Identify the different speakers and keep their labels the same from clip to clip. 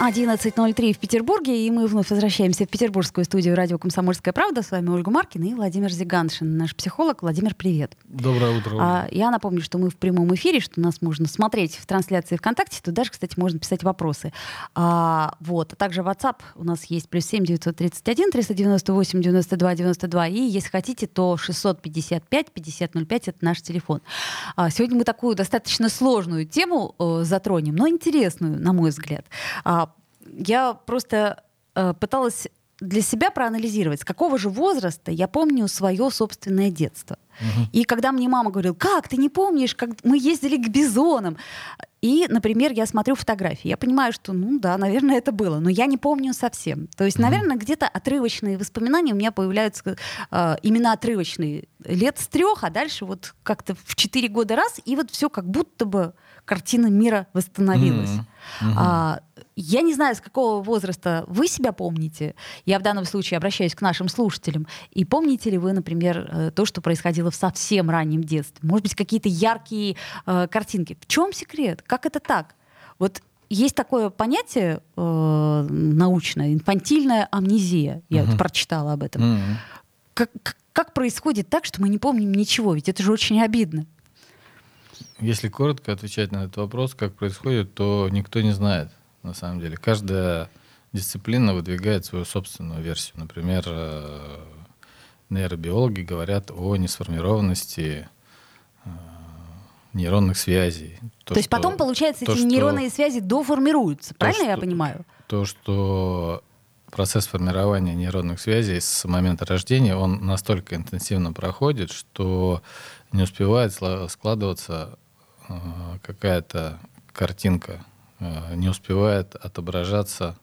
Speaker 1: 11.03 в Петербурге, и мы вновь возвращаемся в петербургскую студию радио «Комсомольская правда». С вами Ольга Маркина и Владимир Зиганшин, наш психолог. Владимир, привет.
Speaker 2: Доброе утро.
Speaker 1: А, я напомню, что мы в прямом эфире, что нас можно смотреть в трансляции ВКонтакте. Тут даже, кстати, можно писать вопросы. А, вот. А также WhatsApp у нас есть плюс 7 931 398 92 92. И если хотите, то 655 5005 это наш телефон. А, сегодня мы такую достаточно сложную тему э, затронем, но интересную, на мой взгляд. А, я просто э, пыталась для себя проанализировать, с какого же возраста я помню свое собственное детство. Угу. И когда мне мама говорила, как ты не помнишь, как мы ездили к бизонам. И, например, я смотрю фотографии, я понимаю, что, ну да, наверное, это было, но я не помню совсем. То есть, наверное, где-то отрывочные воспоминания у меня появляются э, именно отрывочные лет с трех, а дальше вот как-то в четыре года раз, и вот все как будто бы картина мира восстановилась. Mm-hmm. А, я не знаю, с какого возраста вы себя помните. Я в данном случае обращаюсь к нашим слушателям. И помните ли вы, например, э, то, что происходило в совсем раннем детстве? Может быть, какие-то яркие э, картинки? В чем секрет? Как это так? Вот есть такое понятие э, научное, инфантильная амнезия. Я uh-huh. вот прочитала об этом. Uh-huh. Как, как происходит так, что мы не помним ничего? Ведь это же очень обидно.
Speaker 2: Если коротко отвечать на этот вопрос, как происходит, то никто не знает на самом деле. Каждая дисциплина выдвигает свою собственную версию. Например, э, нейробиологи говорят о несформированности э, нейронных связей.
Speaker 1: То, То есть потом, получается, то, эти что, нейронные связи доформируются, правильно что, я понимаю?
Speaker 2: То, что процесс формирования нейронных связей с момента рождения, он настолько интенсивно проходит, что не успевает складываться э, какая-то картинка Э, не успевает отображаться,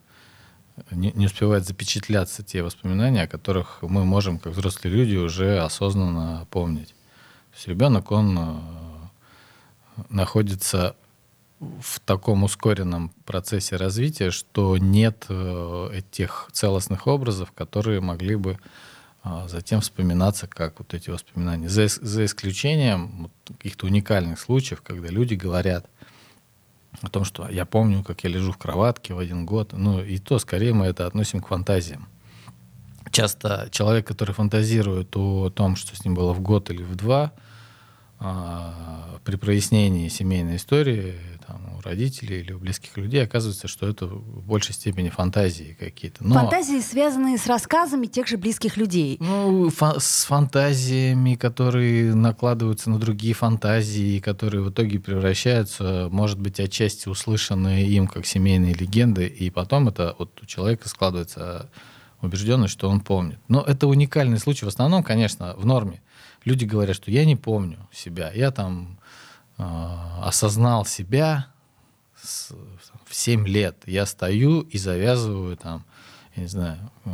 Speaker 2: не, успевает запечатляться те воспоминания, о которых мы можем, как взрослые люди, уже осознанно помнить. То есть ребенок, он э, находится в таком ускоренном процессе развития, что нет э, этих целостных образов, которые могли бы затем вспоминаться как вот эти воспоминания. За, за исключением каких-то уникальных случаев, когда люди говорят – о том, что я помню, как я лежу в кроватке в один год. Ну, и то, скорее, мы это относим к фантазиям. Часто человек, который фантазирует о том, что с ним было в год или в два, а, при прояснении семейной истории там, у родителей или у близких людей оказывается, что это в большей степени фантазии какие-то.
Speaker 1: Но... Фантазии, связанные с рассказами тех же близких людей.
Speaker 2: Ну, фа- с фантазиями, которые накладываются на другие фантазии, которые в итоге превращаются, может быть, отчасти услышанные им как семейные легенды, и потом это вот у человека складывается убежденность, что он помнит. Но это уникальный случай. В основном, конечно, в норме люди говорят, что я не помню себя, я там э, осознал себя с, в 7 лет, я стою и завязываю там, я не знаю, э,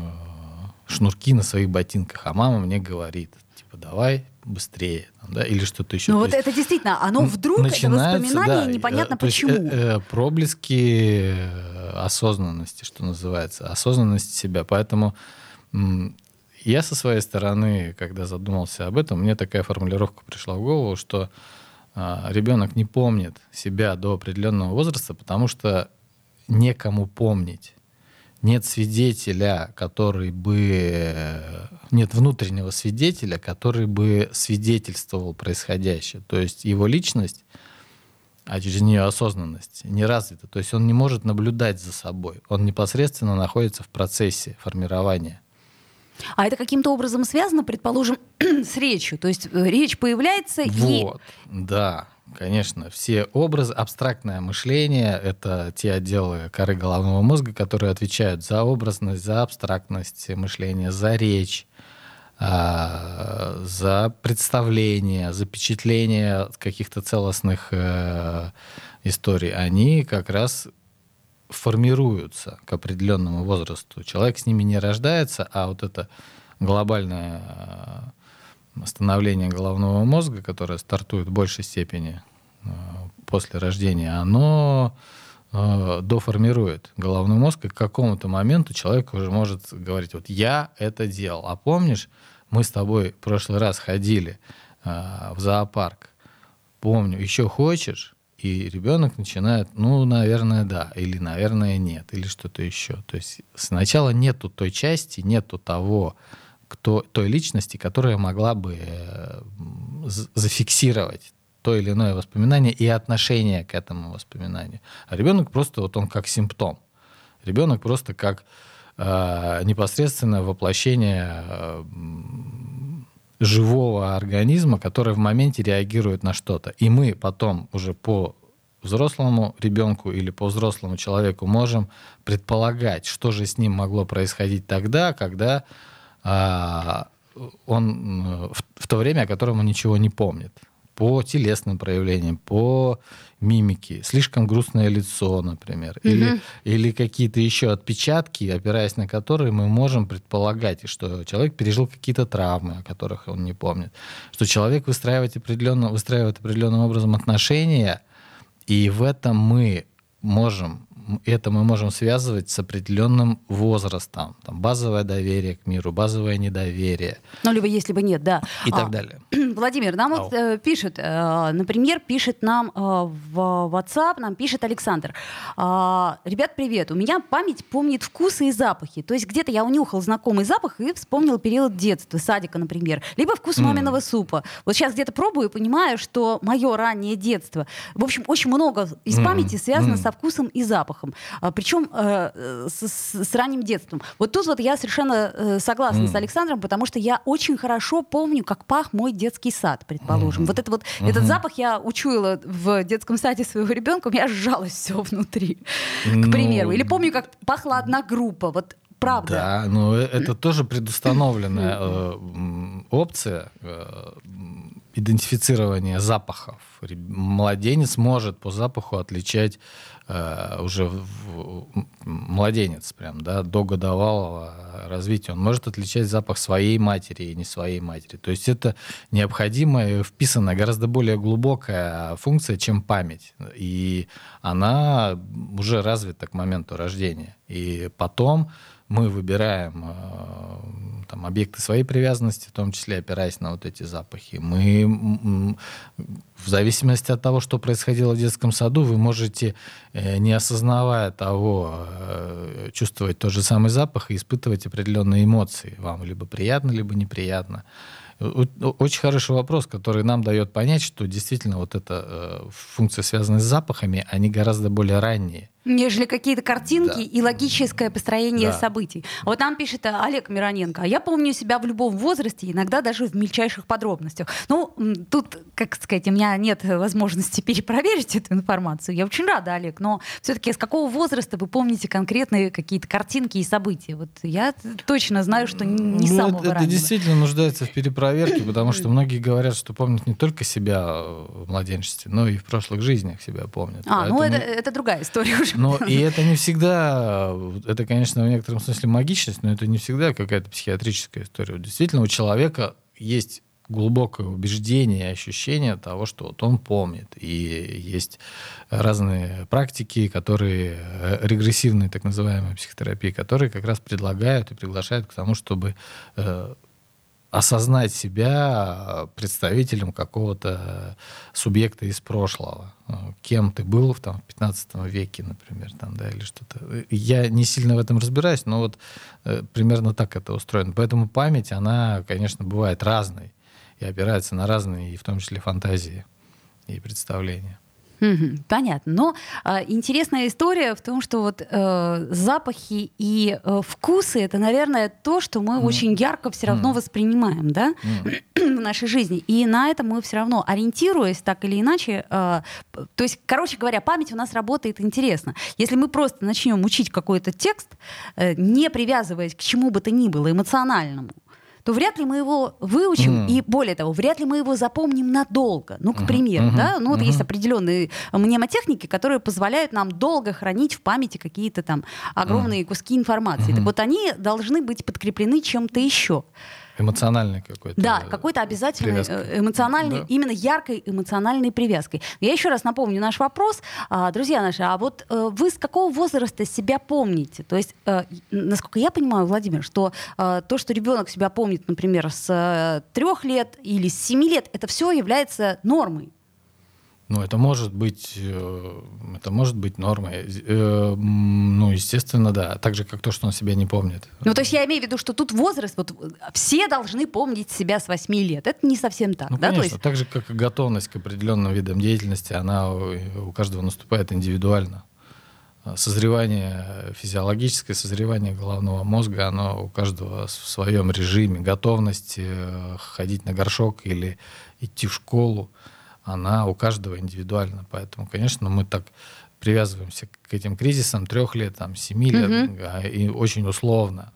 Speaker 2: шнурки на своих ботинках, а мама мне говорит, типа, давай быстрее, там, да, или что-то еще.
Speaker 1: Ну вот есть, это действительно, оно вдруг, это воспоминание, да, непонятно
Speaker 2: э,
Speaker 1: почему. Есть,
Speaker 2: э, э, проблески э, осознанности, что называется, осознанности себя. Поэтому я со своей стороны, когда задумался об этом, мне такая формулировка пришла в голову, что а, ребенок не помнит себя до определенного возраста, потому что некому помнить. Нет свидетеля, который бы... Нет внутреннего свидетеля, который бы свидетельствовал происходящее. То есть его личность, а через нее осознанность, не развита. То есть он не может наблюдать за собой. Он непосредственно находится в процессе формирования.
Speaker 1: А это каким-то образом связано, предположим, с речью? То есть э, речь появляется
Speaker 2: вот, и... да, конечно. Все образы, абстрактное мышление — это те отделы коры головного мозга, которые отвечают за образность, за абстрактность мышления, за речь, а, за представление, запечатление каких-то целостных э, историй. Они как раз формируются к определенному возрасту. Человек с ними не рождается, а вот это глобальное э, становление головного мозга, которое стартует в большей степени э, после рождения, оно э, доформирует головной мозг, и к какому-то моменту человек уже может говорить, вот я это делал. А помнишь, мы с тобой в прошлый раз ходили в зоопарк, помню, еще хочешь? И ребенок начинает, ну, наверное, да, или, наверное, нет, или что-то еще. То есть сначала нету той части, нету того, кто, той личности, которая могла бы э, зафиксировать то или иное воспоминание и отношение к этому воспоминанию. А ребенок просто вот он как симптом. Ребенок просто как э, непосредственное воплощение э, живого организма, который в моменте реагирует на что-то. И мы потом уже по взрослому ребенку или по взрослому человеку можем предполагать, что же с ним могло происходить тогда, когда а, он в, в то время, о котором он ничего не помнит. По телесным проявлениям, по мимике, слишком грустное лицо, например, угу. или, или какие-то еще отпечатки, опираясь на которые мы можем предполагать, что человек пережил какие-то травмы, о которых он не помнит, что человек выстраивает, определенно, выстраивает определенным образом отношения, и в этом мы можем это мы можем связывать с определенным возрастом. Там, базовое доверие к миру, базовое недоверие.
Speaker 1: Ну, либо если бы нет, да.
Speaker 2: И а, так далее.
Speaker 1: Владимир, нам вот э, пишет, э, например, пишет нам э, в WhatsApp, нам пишет Александр. Э, Ребят, привет. У меня память помнит вкусы и запахи. То есть где-то я унюхал знакомый запах и вспомнил период детства, садика, например. Либо вкус mm. маминого супа. Вот сейчас где-то пробую и понимаю, что мое раннее детство. В общем, очень много из памяти связано mm. со вкусом и запахом запахом, а, причем э, с, с ранним детством. Вот тут вот я совершенно э, согласна mm. с Александром, потому что я очень хорошо помню, как пах мой детский сад, предположим. Mm. Вот это вот, mm-hmm. этот запах я учуяла в детском саде своего ребенка, у меня сжалось все внутри, ну... к примеру. Или помню, как пахла одна группа. Вот правда.
Speaker 2: Да, но э, это тоже предустановленная э, опция э, идентифицирования запахов. Младенец может по запаху отличать Э, уже в, младенец прям, да, до годовалого развития, он может отличать запах своей матери и не своей матери. То есть это необходимая, вписанная, гораздо более глубокая функция, чем память. И она уже развита к моменту рождения. И потом мы выбираем э, там, объекты своей привязанности, в том числе опираясь на вот эти запахи. Мы, в зависимости от того, что происходило в детском саду, вы можете, э, не осознавая того, э, чувствовать тот же самый запах и испытывать определенные эмоции. Вам либо приятно, либо неприятно. Очень хороший вопрос, который нам дает понять, что действительно вот эта функция, связанная с запахами, они гораздо более ранние
Speaker 1: нежели какие-то картинки да. и логическое построение да. событий. Вот нам пишет э, Олег Мироненко. А я помню себя в любом возрасте, иногда даже в мельчайших подробностях. Ну, тут, как сказать, у меня нет возможности перепроверить эту информацию. Я очень рада, Олег, но все-таки с какого возраста вы помните конкретные какие-то картинки и события? Вот я точно знаю, что не ну, самого
Speaker 2: это, раннего. это действительно нуждается в перепроверке, потому что многие говорят, что помнят не только себя в младенчестве, но и в прошлых жизнях себя помнят.
Speaker 1: А, ну Поэтому... ну это, это другая история уже
Speaker 2: но и это не всегда, это, конечно, в некотором смысле магичность, но это не всегда какая-то психиатрическая история. Действительно, у человека есть глубокое убеждение и ощущение того, что вот он помнит. И есть разные практики, которые, э, регрессивные так называемые психотерапии, которые как раз предлагают и приглашают к тому, чтобы э, осознать себя представителем какого-то субъекта из прошлого. Кем ты был в, там, в 15 веке, например, там, да, или что-то. Я не сильно в этом разбираюсь, но вот э, примерно так это устроено. Поэтому память, она, конечно, бывает разной и опирается на разные, и в том числе фантазии и представления.
Speaker 1: Понятно. Но э, интересная история в том, что вот э, запахи и э, вкусы это, наверное, то, что мы mm. очень ярко все равно mm. воспринимаем, да, mm. в нашей жизни. И на этом мы все равно ориентируясь так или иначе, э, то есть, короче говоря, память у нас работает интересно. Если мы просто начнем учить какой-то текст, э, не привязываясь к чему бы то ни было эмоциональному, то вряд ли мы его выучим, mm. и более того, вряд ли мы его запомним надолго. Ну, к примеру, uh-huh. да, ну вот uh-huh. есть определенные мнемотехники, которые позволяют нам долго хранить в памяти какие-то там огромные uh-huh. куски информации. Uh-huh. Так вот, они должны быть подкреплены чем-то еще.
Speaker 2: Эмоциональный какой-то.
Speaker 1: Да, какой-то обязательно
Speaker 2: привязкой.
Speaker 1: эмоциональной,
Speaker 2: Да.
Speaker 1: именно яркой эмоциональной привязкой. Я еще раз напомню наш вопрос. А, Друзья наши, а вот э, вы с какого возраста себя помните? То есть, э, насколько я понимаю, Владимир, что э, то, что ребенок себя помнит, например, с трех лет или с семи лет, это все является нормой.
Speaker 2: Ну, это может быть, э, это может быть нормой. Э, Ну, естественно, да. Так же, как то, что он себя не помнит.
Speaker 1: Ну, то есть я имею в виду, что тут возраст, вот все должны помнить себя с 8 лет. Это не совсем так,
Speaker 2: Ну,
Speaker 1: да?
Speaker 2: конечно,
Speaker 1: То есть,
Speaker 2: так же, как и готовность к определенным видам деятельности, она у каждого наступает индивидуально. А Созревание, физиологическое созревание головного мозга, оно у каждого в своем режиме. Готовность э, ходить на горшок или идти в школу, она у каждого индивидуальна. Поэтому, конечно, мы так привязываемся к этим кризисам трех лет, там, семи лет, а, и очень условно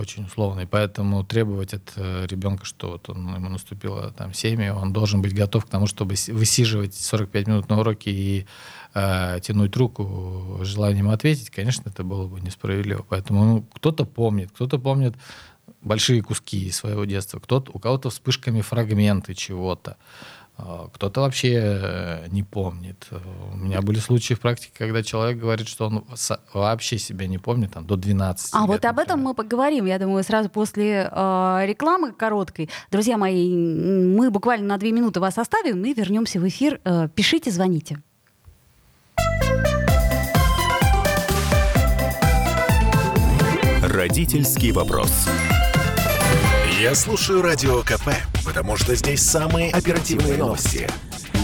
Speaker 2: очень условно. И поэтому требовать от э, ребенка, что вот он, ему наступило там 7, и он должен быть готов к тому, чтобы высиживать 45 минут на уроке и э, тянуть руку желанием ответить, конечно, это было бы несправедливо. Поэтому ну, кто-то помнит, кто-то помнит большие куски своего детства, кто-то, у кого-то вспышками фрагменты чего-то. А, Кто-то вообще э, не помнит. Э, У меня были случаи в практике, когда человек говорит, что он вообще себя не помнит там, до 12
Speaker 1: А
Speaker 2: лет,
Speaker 1: вот об этом мы поговорим, я думаю, сразу после э, рекламы короткой. Друзья мои, мы буквально на две минуты вас оставим и вернемся в эфир. Э, пишите, звоните.
Speaker 3: Родительский вопрос. Я слушаю Радио КП, потому что здесь самые оперативные новости.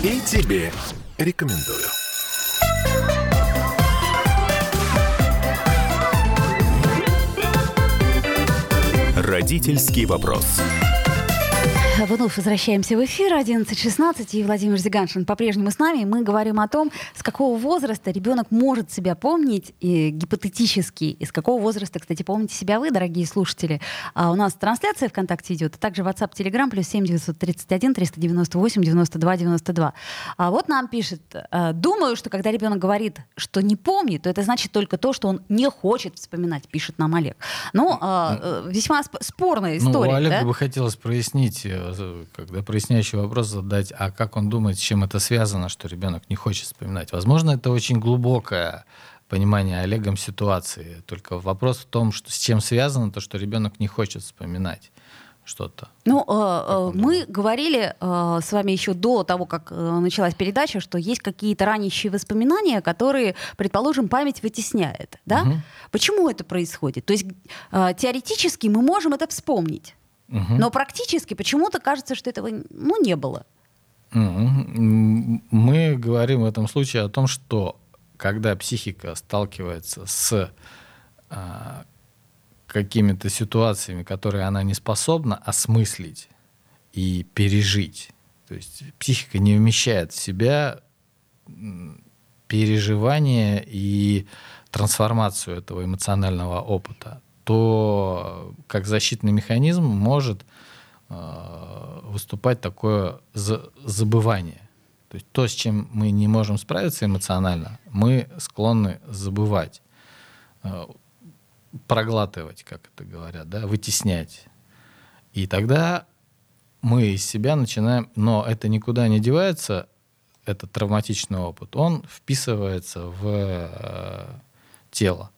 Speaker 3: И тебе рекомендую. Родительский вопрос.
Speaker 1: Вновь возвращаемся в эфир 11.16, и Владимир Зиганшин по-прежнему с нами. Мы говорим о том, с какого возраста ребенок может себя помнить, и гипотетически, и с какого возраста, кстати, помните себя вы, дорогие слушатели. А у нас трансляция ВКонтакте идет, а также WhatsApp, Telegram, плюс 7 931 398 92 92. А вот нам пишет, э, думаю, что когда ребенок говорит, что не помнит, то это значит только то, что он не хочет вспоминать, пишет нам Олег. Ну, э, э, весьма сп- спорная
Speaker 2: Ну,
Speaker 1: история,
Speaker 2: у Олега
Speaker 1: да?
Speaker 2: бы хотелось прояснить, э, когда проясняющий вопрос задать, а как он думает, с чем это связано, что ребенок не хочет вспоминать. Возможно, это очень глубокое понимание Олегом ситуации. Только вопрос в том, что с чем связано то, что ребенок не хочет вспоминать что-то.
Speaker 1: Ну, э, э, мы говорили э, с вами еще до того, как э, началась передача, что есть какие-то ранящие воспоминания, которые, предположим, память вытесняет. Да?
Speaker 2: Мгм.
Speaker 1: Почему это происходит? То есть э, теоретически мы можем это вспомнить,
Speaker 2: Мгм.
Speaker 1: но практически почему-то кажется, что этого ну, не было.
Speaker 2: Мы говорим в этом случае о том, что когда психика сталкивается с а, какими-то ситуациями, которые она не способна осмыслить и пережить, то есть психика не вмещает в себя переживание и трансформацию этого эмоционального опыта, то как защитный механизм может э, выступать такое за- забывание. То есть то, с чем мы не можем справиться эмоционально, мы склонны забывать, э, проглатывать, как это говорят, да, вытеснять. И тогда мы из себя начинаем, но это никуда не девается, этот травматичный опыт, он вписывается в э, тело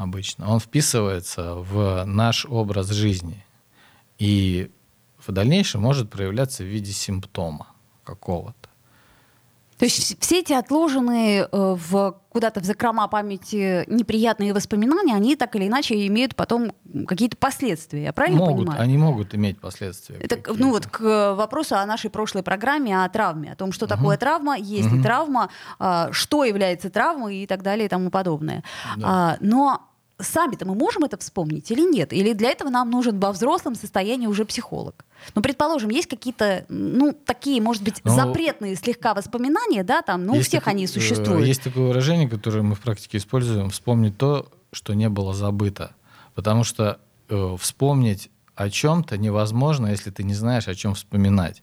Speaker 2: обычно. Он вписывается в наш образ жизни. И в дальнейшем может проявляться в виде симптома какого-то.
Speaker 1: То есть все эти отложенные э, в, куда-то в закрома памяти неприятные воспоминания, они так или иначе имеют потом какие-то последствия. Я правильно
Speaker 2: могут,
Speaker 1: понимаю?
Speaker 2: они могут иметь последствия.
Speaker 1: Это,
Speaker 2: какие-то.
Speaker 1: ну вот к вопросу о нашей прошлой программе, о травме, о том, что такое травма, есть ли
Speaker 2: Мгм.
Speaker 1: травма, а, что является травмой и так далее и тому подобное.
Speaker 2: Да.
Speaker 1: А, но сами-то мы можем это вспомнить или нет? Или для этого нам нужен во взрослом состоянии уже психолог? Ну, предположим, есть какие-то, ну, такие, может быть,
Speaker 2: Ну,
Speaker 1: запретные слегка воспоминания, да, там, ну, у всех
Speaker 2: такое-
Speaker 1: они
Speaker 2: э,
Speaker 1: существуют.
Speaker 2: Есть такое выражение, которое мы в практике используем, вспомнить то, что не было забыто. Потому что э, вспомнить о чем-то невозможно, если ты не знаешь, о чем вспоминать.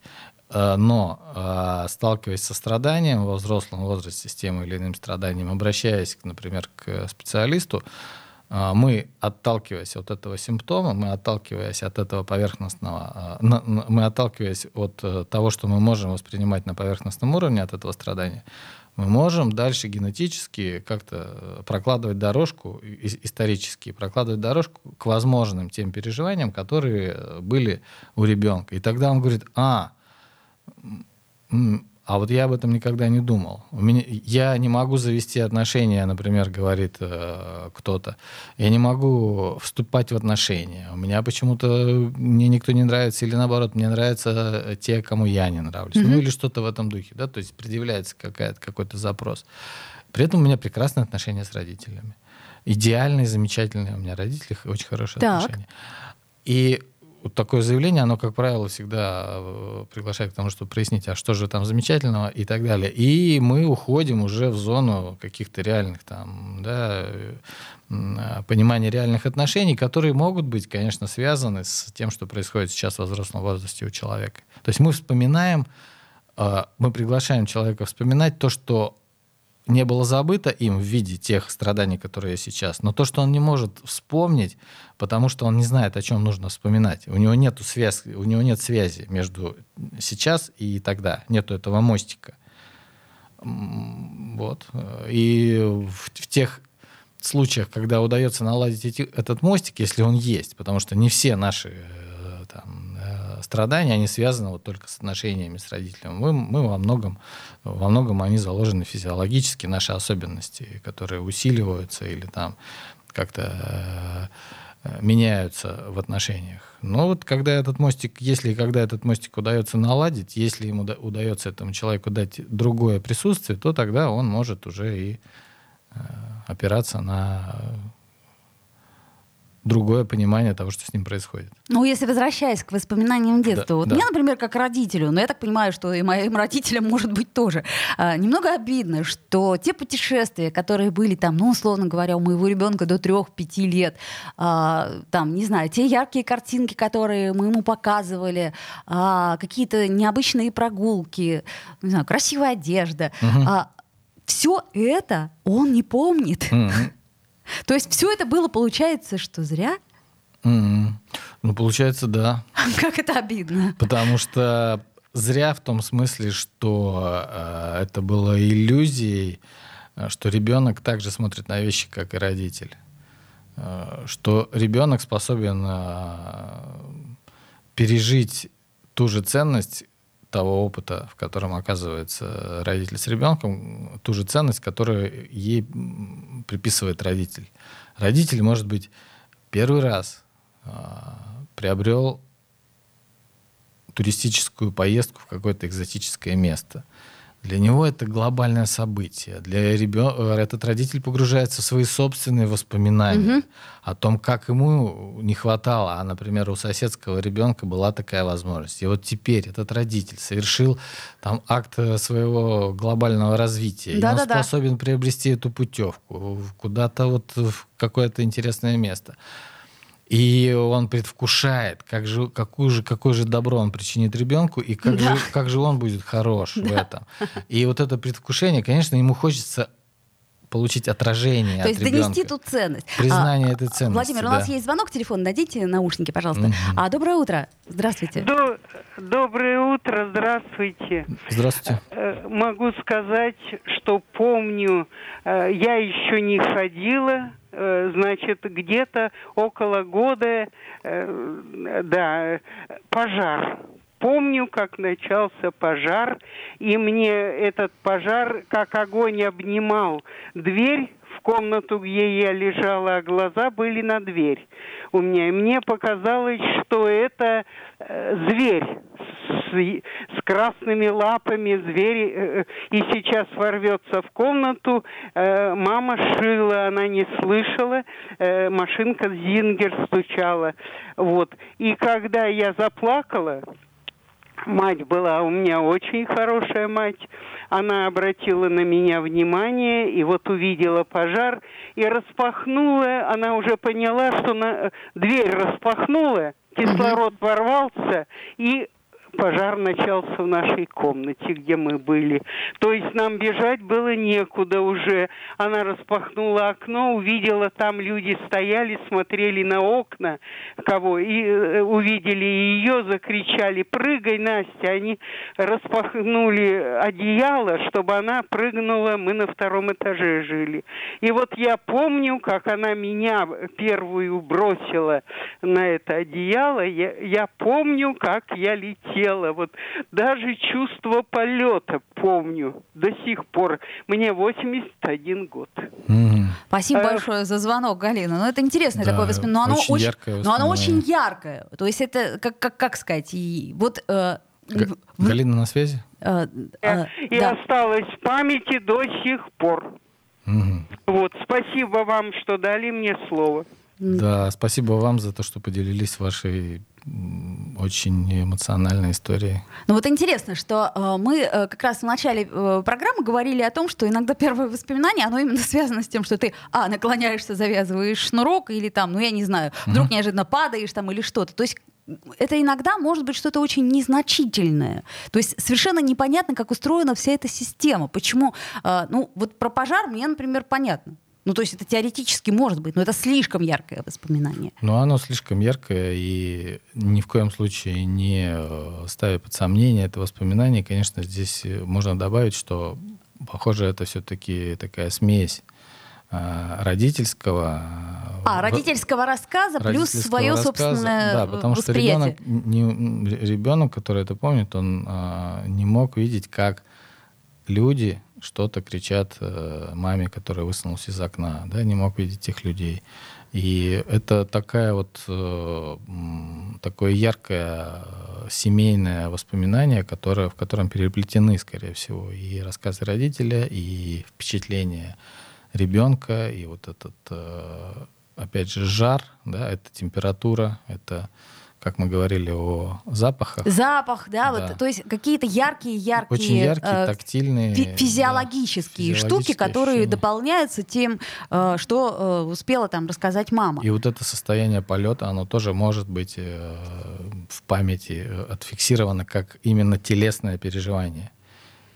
Speaker 2: Э, Но э, сталкиваясь со страданием во взрослом возрасте, с тем или иным страданием, обращаясь, например, к специалисту, мы, отталкиваясь от этого симптома, мы, отталкиваясь от этого поверхностного, а, мы, отталкиваясь от э, того, что мы можем воспринимать на поверхностном уровне от этого страдания, мы можем дальше генетически как-то э, прокладывать дорожку, исторически прокладывать дорожку к возможным тем переживаниям, которые э, были у ребенка. И тогда он говорит, а, а вот я об этом никогда не думал. У меня, я не могу завести отношения, например, говорит э, кто-то. Я не могу вступать в отношения. У меня почему-то мне никто не нравится, или наоборот, мне нравятся те, кому я не нравлюсь. Mm-hmm. Ну или что-то в этом духе. Да? То есть предъявляется какой-то запрос. При этом у меня прекрасные отношения с родителями. Идеальные, замечательные у меня родители, очень хорошие так. отношения. И вот такое заявление, оно, как правило, всегда э, приглашает к тому, чтобы прояснить, а что же там замечательного и так далее. И мы уходим уже в зону каких-то реальных там, да, э, понимания реальных отношений, которые могут быть, конечно, связаны с тем, что происходит сейчас в возрастном возрасте у человека. То есть мы вспоминаем, э, мы приглашаем человека вспоминать то, что не было забыто им в виде тех страданий, которые сейчас, но то, что он не может вспомнить, потому что он не знает, о чем нужно вспоминать. У него нет связи, у него нет связи между сейчас и тогда, нету этого мостика. Вот. И в, в тех случаях, когда удается наладить эти, этот мостик, если он есть, потому что не все наши э, страдания, они связаны вот только с отношениями с родителями. Мы, мы во, многом, во многом они заложены физиологически, наши особенности, которые усиливаются или там как-то э, меняются в отношениях. Но вот когда этот мостик, если когда этот мостик удается наладить, если ему удается этому человеку дать другое присутствие, то тогда он может уже и э, опираться на другое понимание того, что с ним происходит.
Speaker 1: Ну, если возвращаясь к воспоминаниям детства, да, вот да. мне, например, как родителю, но я так понимаю, что и моим родителям может быть тоже, а, немного обидно, что те путешествия, которые были там, ну, условно говоря, у моего ребенка до трех-пяти лет, а, там, не знаю, те яркие картинки, которые мы ему показывали, а, какие-то необычные прогулки, не знаю, красивая одежда, угу. а, все это он не помнит. Угу. То есть все это было, получается, что зря?
Speaker 2: Mm-hmm. Ну, получается, да.
Speaker 1: Как это обидно.
Speaker 2: Потому что зря в том смысле, что э, это было иллюзией, э, что ребенок также смотрит на вещи, как и родитель. Э, что ребенок способен э, пережить ту же ценность того опыта, в котором оказывается родитель с ребенком, ту же ценность, которую ей приписывает родитель. Родитель, может быть, первый раз а, приобрел туристическую поездку в какое-то экзотическое место – для него это глобальное событие. Для ребенка этот родитель погружается в свои собственные воспоминания угу. о том, как ему не хватало. А, например, у соседского ребенка была такая возможность. И вот теперь этот родитель совершил там акт своего глобального развития. Да, и он да, способен да. приобрести эту путевку куда-то вот в какое-то интересное место. И он предвкушает, как же, какую же, какое же добро он причинит ребенку, и как, да. же, как же он будет хорош да. в этом. И вот это предвкушение, конечно, ему хочется получить отражение
Speaker 1: То есть
Speaker 2: ребенка.
Speaker 1: донести ту ценность.
Speaker 2: Признание а, этой ценности.
Speaker 1: Владимир, да. у нас есть звонок, телефон, дадите наушники, пожалуйста. Угу. А, доброе утро. Здравствуйте.
Speaker 4: До, доброе утро, здравствуйте.
Speaker 2: Здравствуйте.
Speaker 4: Э, могу сказать, что помню, э, я еще не ходила значит, где-то около года, э, да, пожар. Помню, как начался пожар, и мне этот пожар как огонь обнимал дверь комнату, где я лежала, а глаза были на дверь у меня. И мне показалось, что это э, зверь с, с красными лапами, зверь, э, и сейчас ворвется в комнату. Э, мама шила, она не слышала, э, машинка Зингер стучала. Вот. И когда я заплакала, мать была у меня очень хорошая мать, она обратила на меня внимание и вот увидела пожар и распахнула, она уже поняла, что на, дверь распахнула, кислород ворвался и пожар начался в нашей комнате, где мы были. То есть нам бежать было некуда уже. Она распахнула окно, увидела, там люди стояли, смотрели на окна, кого, и э, увидели ее, закричали, прыгай, Настя. Они распахнули одеяло, чтобы она прыгнула, мы на втором этаже жили. И вот я помню, как она меня первую бросила на это одеяло, я, я помню, как я летела. Вот даже чувство полета помню до сих пор. Мне 81 год.
Speaker 1: Спасибо а, большое за звонок, Галина. Ну, это интересное да, такое воспоминание. Но оно очень, яркое но оно очень яркое. То есть это, как, как, как сказать, и вот... Э,
Speaker 2: Г- Галина на связи? Э,
Speaker 4: э, и да. осталось в памяти до сих пор. Угу. Вот, спасибо вам, что дали мне слово.
Speaker 2: Да, спасибо вам за то, что поделились вашей очень эмоциональной историей.
Speaker 1: Ну вот интересно, что э, мы э, как раз в начале э, программы говорили о том, что иногда первое воспоминание, оно именно связано с тем, что ты, а, наклоняешься, завязываешь шнурок, или там, ну я не знаю, вдруг mm-hmm. неожиданно падаешь там или что-то. То есть это иногда может быть что-то очень незначительное. То есть совершенно непонятно, как устроена вся эта система. Почему, э, ну вот про пожар мне, например, понятно. Ну, то есть это теоретически может быть, но это слишком яркое воспоминание.
Speaker 2: Ну, оно слишком яркое, и ни в коем случае не э, ставя под сомнение это воспоминание, конечно, здесь э, можно добавить, что, похоже, это все-таки такая смесь э, родительского...
Speaker 1: А, родительского рассказа плюс свое рассказа, собственное Да,
Speaker 2: потому что ребенок, не, ребенок, который это помнит, он а, не мог видеть, как люди что-то кричат э, маме, которая высунулась из окна, да, не мог видеть этих людей. И это такая вот э, такое яркое семейное воспоминание, которое, в котором переплетены, скорее всего, и рассказы родителя, и впечатления ребенка, и вот этот, э, опять же, жар, да, это температура, это как мы говорили о запахах.
Speaker 1: Запах, да, да. вот, то есть какие-то яркие, яркие,
Speaker 2: очень яркие, э, тактильные,
Speaker 1: фи- физиологические, да, штуки, которые ощущения. дополняются тем, э, что э, успела там рассказать мама.
Speaker 2: И вот это состояние полета, оно тоже может быть э, в памяти э, отфиксировано как именно телесное переживание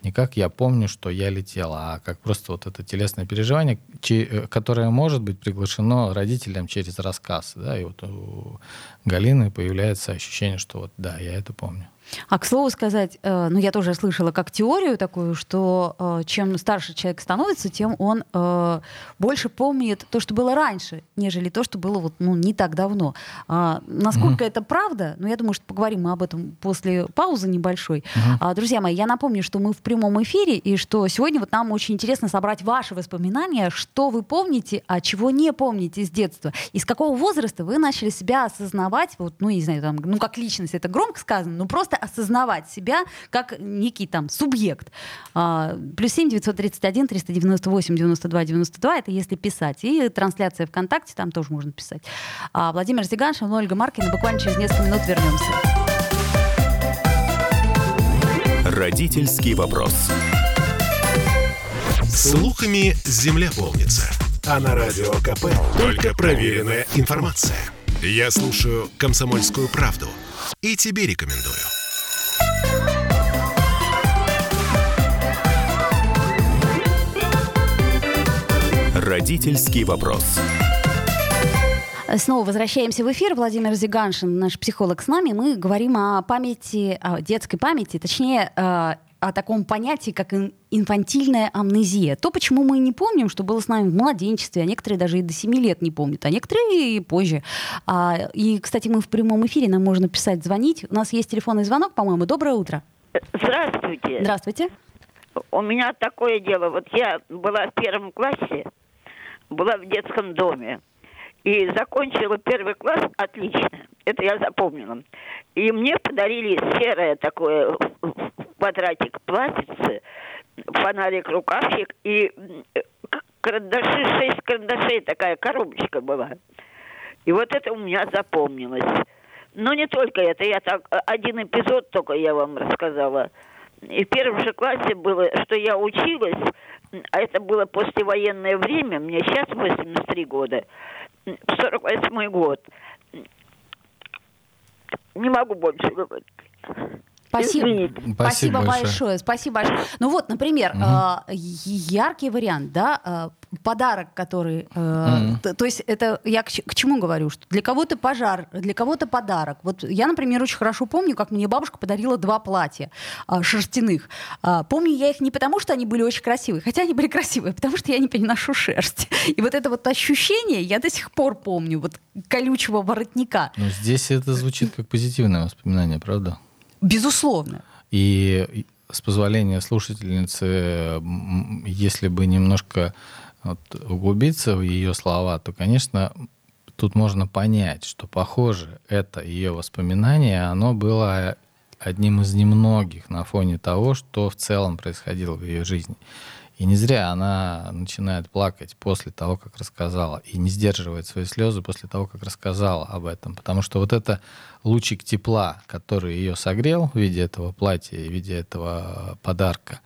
Speaker 2: не как я помню, что я летела, а как просто вот это телесное переживание, э, которое может быть приглашено родителям через рассказ. Да, и вот у Галины появляется ощущение, что вот да, я это помню.
Speaker 1: А к слову сказать, э, ну я тоже слышала как теорию такую, что э, чем старше человек становится, тем он э, больше помнит то, что было раньше, нежели то, что было вот ну не так давно. А, насколько mm-hmm. это правда? Ну я думаю, что поговорим мы об этом после паузы небольшой. Mm-hmm. Друзья мои, я напомню, что мы в прямом эфире и что сегодня вот нам очень интересно собрать ваши воспоминания, что вы помните, а чего не помните с детства, и с какого возраста вы начали себя осознавать, вот ну не знаю там, ну как личность, это громко сказано, но просто осознавать себя как некий там субъект. А, плюс 7 931 398 92 92 это если писать. И трансляция ВКонтакте, там тоже можно писать. А, Владимир Зиганшин, Ольга Маркина. Буквально через несколько минут вернемся.
Speaker 3: Родительский вопрос. Слухами земля полнится. А на радио КП только проверенная информация. Я слушаю «Комсомольскую правду» и тебе рекомендую. Родительский вопрос.
Speaker 1: Снова возвращаемся в эфир. Владимир Зиганшин, наш психолог, с нами. Мы говорим о памяти, о детской памяти, точнее, э, о таком понятии, как инфантильная амнезия. То, почему мы не помним, что было с нами в младенчестве, а некоторые даже и до 7 лет не помнят, а некоторые и позже. А, и, кстати, мы в прямом эфире, нам можно писать, звонить. У нас есть телефонный звонок, по-моему. Доброе утро.
Speaker 5: Здравствуйте.
Speaker 1: Здравствуйте.
Speaker 5: У меня такое дело. Вот я была в первом классе, была в детском доме. И закончила первый класс отлично. Это я запомнила. И мне подарили серое такое квадратик платьице, фонарик, рукавчик и карандаши, шесть карандашей, такая коробочка была. И вот это у меня запомнилось. Но не только это, я так, один эпизод только я вам рассказала. И в первом же классе было, что я училась, а это было послевоенное время, мне сейчас 83 года, 48 год. Не могу больше говорить.
Speaker 1: Спасибо.
Speaker 5: Извините.
Speaker 1: Спасибо,
Speaker 2: Спасибо
Speaker 1: большое.
Speaker 2: большое.
Speaker 1: Спасибо большое. Ну вот, например,
Speaker 2: Мгм.
Speaker 1: э, яркий вариант, да, э, подарок, который, э,
Speaker 2: Мгм.
Speaker 1: т- то есть это я к, к чему говорю, что для кого-то пожар, для кого-то подарок. Вот я, например, очень хорошо помню, как мне бабушка подарила два платья э, шерстяных. А, помню я их не потому, что они были очень красивые, хотя они были красивые, потому что я не переношу шерсть. И вот это вот ощущение я до сих пор помню, вот колючего воротника,
Speaker 2: Ну, здесь это звучит как позитивное воспоминание, правда?
Speaker 1: Безусловно.
Speaker 2: И с позволения слушательницы, если бы немножко вот, углубиться в ее слова, то, конечно, тут можно понять, что, похоже, это ее воспоминание, оно было одним из немногих на фоне того, что в целом происходило в ее жизни. И не зря она начинает плакать после того, как рассказала, и не сдерживает свои слезы после того, как рассказала об этом. Потому что вот это лучик тепла, который ее согрел в виде этого платья, в виде этого подарка,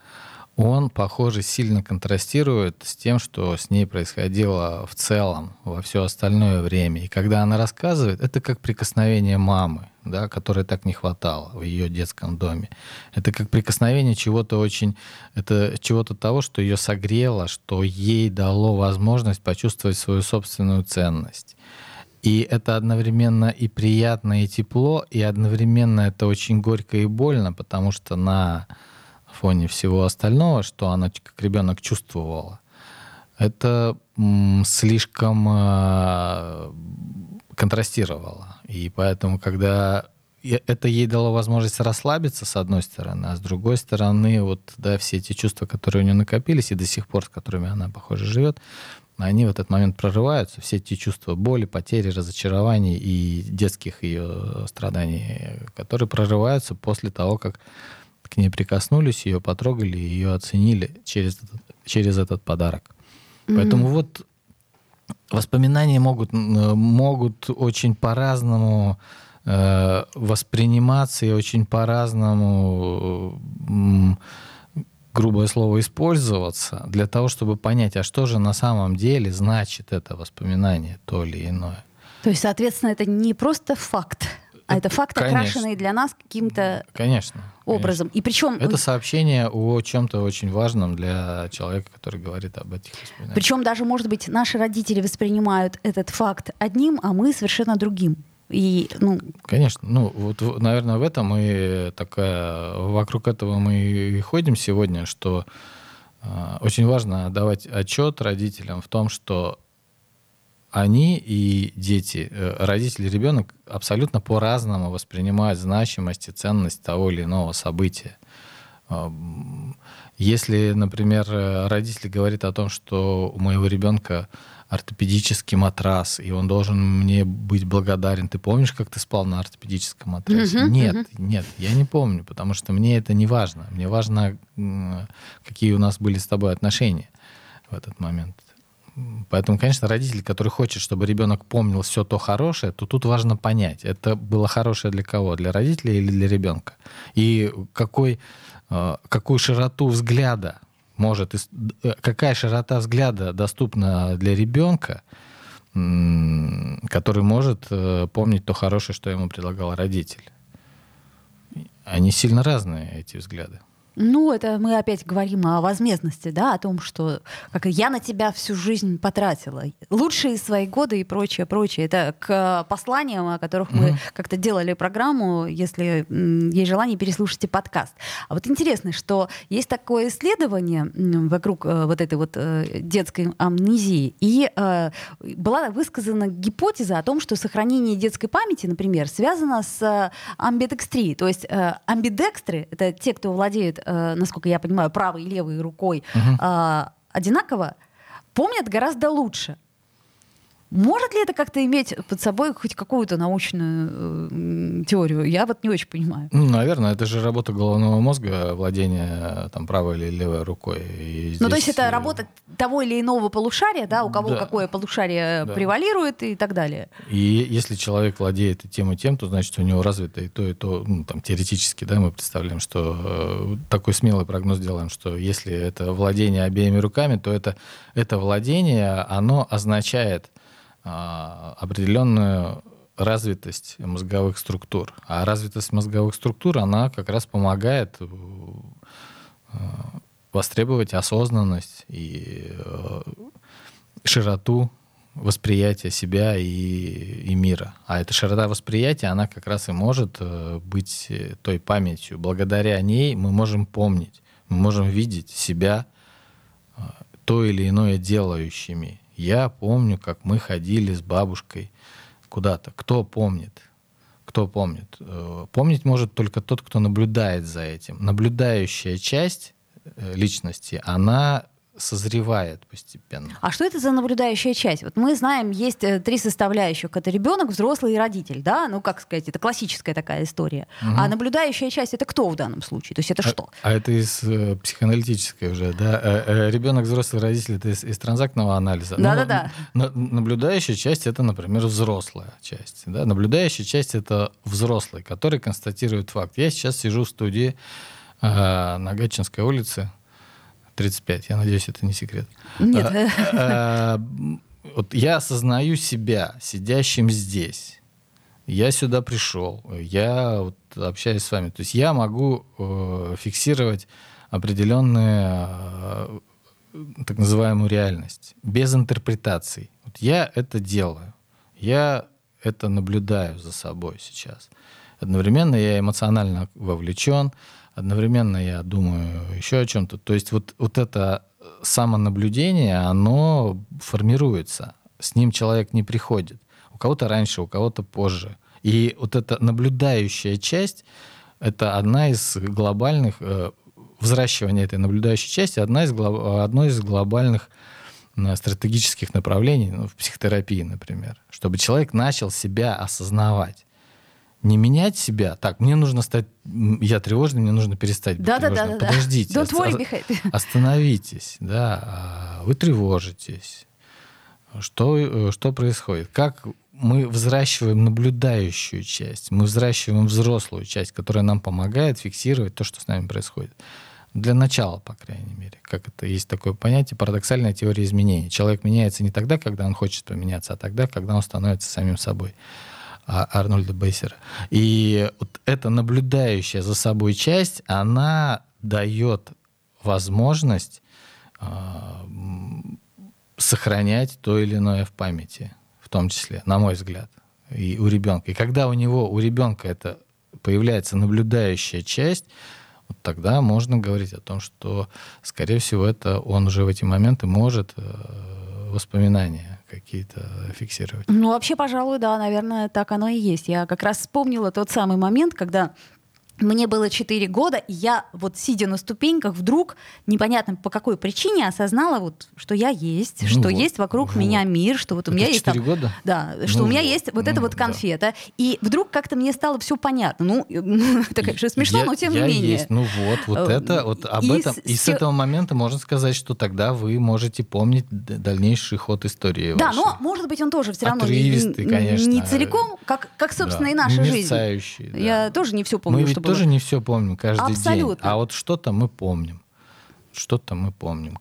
Speaker 2: он, похоже, сильно контрастирует с тем, что с ней происходило в целом во все остальное время. И когда она рассказывает, это как прикосновение мамы, да, которой так не хватало в ее детском доме. Это как прикосновение чего-то очень, это чего-то того, что ее согрело, что ей дало возможность почувствовать свою собственную ценность. И это одновременно и приятно, и тепло, и одновременно это очень горько и больно, потому что на фоне всего остального, что она как ребенок чувствовала, это слишком э, контрастировало. И поэтому, когда это ей дало возможность расслабиться, с одной стороны, а с другой стороны, вот, да, все эти чувства, которые у нее накопились, и до сих пор, с которыми она, похоже, живет, они в этот момент прорываются, все эти чувства боли, потери, разочарований и детских ее страданий, которые прорываются после того, как к ней прикоснулись, ее потрогали, ее оценили через, этот- через этот подарок. Поэтому вот воспоминания могут, могут очень по-разному э, восприниматься и очень по-разному, м, грубое слово, использоваться для того, чтобы понять, а что же на самом деле значит это воспоминание, то или иное.
Speaker 1: То есть, соответственно, это не просто факт, а это факт,
Speaker 2: Конечно.
Speaker 1: окрашенный для нас каким-то
Speaker 2: Конечно.
Speaker 1: Образом. И причем,
Speaker 2: Это сообщение о чем-то очень важном для человека, который говорит об этих воспоминаниях.
Speaker 1: причем даже, может быть, наши родители воспринимают этот факт одним, а мы совершенно другим. И, ну,
Speaker 2: Конечно. Ну, вот, наверное, в этом и такая... Вокруг этого мы и ходим сегодня, что э, очень важно давать отчет родителям в том, что они и дети, э, родители и ребенок абсолютно по-разному воспринимают значимость и ценность того или иного события. Если, например, э, родитель говорит о том, что у моего ребенка ортопедический матрас, и он должен мне быть благодарен. Ты помнишь, как ты спал на ортопедическом матрасе?
Speaker 1: Мгм,
Speaker 2: нет,
Speaker 1: мгм.
Speaker 2: нет, я не помню, потому что мне это не важно. Мне важно, какие у нас были с тобой отношения в этот момент. Поэтому, конечно, родитель, который хочет, чтобы ребенок помнил все то хорошее, то тут важно понять, это было хорошее для кого? Для родителей или для ребенка? И какой, э, какую широту взгляда может, э, какая широта взгляда доступна для ребенка, который может э, помнить то хорошее, что ему предлагал родитель? Они сильно разные, эти взгляды.
Speaker 1: Ну, это мы опять говорим о возмездности, да, о том, что как я на тебя всю жизнь потратила. Лучшие свои годы и прочее, прочее. Это к посланиям, о которых мы
Speaker 2: Мгм.
Speaker 1: как-то делали программу. Если есть желание, переслушайте подкаст. А вот интересно, что есть такое исследование вокруг э, вот этой вот э, детской амнезии, и э, была высказана гипотеза о том, что сохранение детской памяти, например, связано с э, амбидекстрией. То есть э, амбидекстры — это те, кто владеют, э, насколько я понимаю, правой и левой рукой э, одинаково, помнят гораздо лучше. Может ли это как-то иметь под собой хоть какую-то научную э, теорию? Я вот не очень понимаю.
Speaker 2: Ну, наверное, это же работа головного мозга, владение там правой или левой рукой. И
Speaker 1: Ну, то
Speaker 2: здесь,
Speaker 1: есть это
Speaker 2: э,
Speaker 1: работа того или иного полушария, да, у кого
Speaker 2: Да.
Speaker 1: какое полушарие
Speaker 2: Да.
Speaker 1: превалирует и так далее.
Speaker 2: И если человек владеет и тем, и тем, то значит у него развито и то, и то, ну, там, теоретически, да, мы представляем, что э, такой смелый прогноз делаем, что если это владение обеими руками, то это, это владение, оно означает определенную развитость мозговых структур. А развитость мозговых структур, она как раз помогает э, востребовать осознанность и э, широту восприятия себя и, и мира. А эта широта восприятия, она как раз и может э, быть той памятью. Благодаря ней мы можем помнить, мы можем видеть себя то или иное делающими. Я помню, как мы ходили с бабушкой куда-то. Кто помнит? Кто помнит? Э, помнить может только тот, кто наблюдает за этим. Наблюдающая часть э, личности, она созревает постепенно.
Speaker 1: А что это за наблюдающая часть? Вот мы знаем, есть э, три составляющих. Это ребенок, взрослый и родитель, да? Ну, как сказать, это классическая такая история. Угу. А наблюдающая часть это кто в данном случае? То есть это
Speaker 2: а,
Speaker 1: что?
Speaker 2: А это из э, психоаналитической уже, да? Э, э, ребенок, взрослый, родитель это из, из транзактного анализа.
Speaker 1: Да-да-да.
Speaker 2: Ну, наблюдающая часть это, например, взрослая часть. Да? Наблюдающая часть это взрослый, который констатирует факт. Я сейчас сижу в студии э, на Гатчинской улице, 35. Я надеюсь, это не секрет.
Speaker 1: Нет.
Speaker 2: А, а, вот я осознаю себя сидящим здесь. Я сюда пришел. Я вот общаюсь с вами. То есть я могу э, фиксировать определенную э, так называемую реальность без интерпретаций. Вот я это делаю. Я это наблюдаю за собой сейчас. Одновременно я эмоционально вовлечен, одновременно я думаю еще о чем-то. То есть вот, вот это самонаблюдение, оно формируется. С ним человек не приходит. У кого-то раньше, у кого-то позже. И вот эта наблюдающая часть — это одна из глобальных... Э, взращивание этой наблюдающей части — одна из, одно из глобальных э, стратегических направлений ну, в психотерапии, например. Чтобы человек начал себя осознавать не менять себя. Так, мне нужно стать, я тревожный, мне нужно перестать быть
Speaker 1: да,
Speaker 2: тревожным.
Speaker 1: Да, да,
Speaker 2: Подождите,
Speaker 1: да. Worry,
Speaker 2: остановитесь, да, а, вы тревожитесь. Что, э, что происходит? Как мы взращиваем наблюдающую часть, мы взращиваем взрослую часть, которая нам помогает фиксировать то, что с нами происходит. Для начала, по крайней мере. Как это есть такое понятие, парадоксальная теория изменений. Человек меняется не тогда, когда он хочет поменяться, а тогда, когда он становится самим собой. А, Арнольда Бейсера. И вот эта наблюдающая за собой часть, она дает возможность э, сохранять то или иное в памяти, в том числе, на мой взгляд, и у ребенка. И когда у него, у ребенка это появляется наблюдающая часть, вот тогда можно говорить о том, что, скорее всего, это он уже в эти моменты может э, воспоминания какие-то фиксировать.
Speaker 1: Ну, вообще, пожалуй, да, наверное, так оно и есть. Я как раз вспомнила тот самый момент, когда мне было 4 года, и я вот сидя на ступеньках вдруг непонятно по какой причине осознала вот, что я есть, ну что вот, есть вокруг вот. меня мир, что вот у меня есть там,
Speaker 2: года?
Speaker 1: да, что ну у меня вот, есть вот ну, эта вот конфета, да. и вдруг как-то мне стало все понятно. Ну, это, конечно, смешно,
Speaker 2: я,
Speaker 1: но тем
Speaker 2: я
Speaker 1: не менее.
Speaker 2: Есть. Ну вот, вот э, это, вот об и этом, с, и с этого момента можно сказать, что тогда вы можете помнить дальнейший ход истории.
Speaker 1: Да,
Speaker 2: вашей.
Speaker 1: но может быть он тоже все равно не,
Speaker 2: конечно.
Speaker 1: не целиком, как, как собственно
Speaker 2: да.
Speaker 1: и наша жизнь.
Speaker 2: Да.
Speaker 1: Я тоже не все помню, что
Speaker 2: ведь тоже не все помним каждый
Speaker 1: Абсолютно.
Speaker 2: день. А вот что-то мы помним. Что-то мы помним.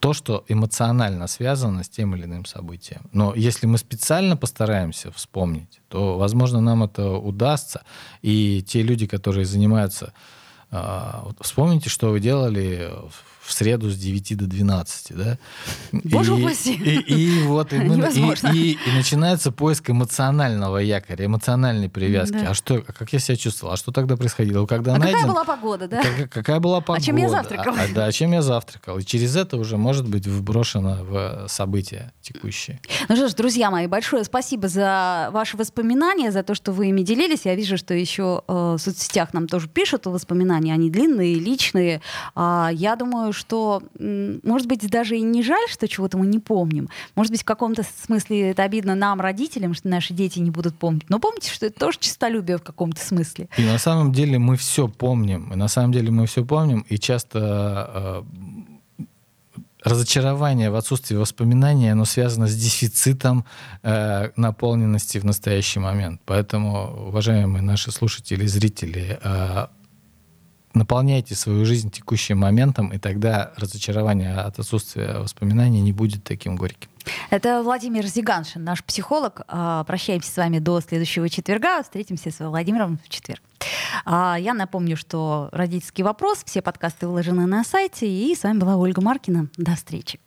Speaker 2: То, что эмоционально связано с тем или иным событием. Но если мы специально постараемся вспомнить, то, возможно, нам это удастся. И те люди, которые занимаются... А, вспомните, что вы делали в среду с 9 до 12, да?
Speaker 1: Боже и, упаси!
Speaker 2: И, и, и вот и, мы, и, и, и начинается поиск эмоционального якоря, эмоциональной привязки. Да. А что, как я себя чувствовал? А что тогда происходило? Когда
Speaker 1: а
Speaker 2: найден,
Speaker 1: какая была погода, да?
Speaker 2: Как, какая была погода?
Speaker 1: А чем я завтракал?
Speaker 2: А, а, да, а чем я завтракал? И через это уже может быть вброшено в события текущие.
Speaker 1: Ну что ж, друзья мои, большое спасибо за ваши воспоминания, за то, что вы ими делились. Я вижу, что еще э, в соцсетях нам тоже пишут воспоминания, они длинные, личные. А, я думаю, что, может быть, даже и не жаль, что чего-то мы не помним. Может быть, в каком-то смысле это обидно нам, родителям, что наши дети не будут помнить. Но помните, что это тоже честолюбие в каком-то смысле.
Speaker 2: И на самом деле мы все помним. И на самом деле мы все помним. И часто э, разочарование в отсутствии воспоминаний, оно связано с дефицитом э, наполненности в настоящий момент. Поэтому, уважаемые наши слушатели и зрители, э, наполняйте свою жизнь текущим моментом, и тогда разочарование от отсутствия воспоминаний не будет таким горьким.
Speaker 1: Это Владимир Зиганшин, наш психолог. А, прощаемся с вами до следующего четверга. Встретимся с Владимиром в четверг. А, я напомню, что родительский вопрос, все подкасты выложены на сайте. И с вами была Ольга Маркина. До встречи.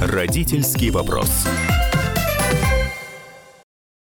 Speaker 3: Родительский вопрос.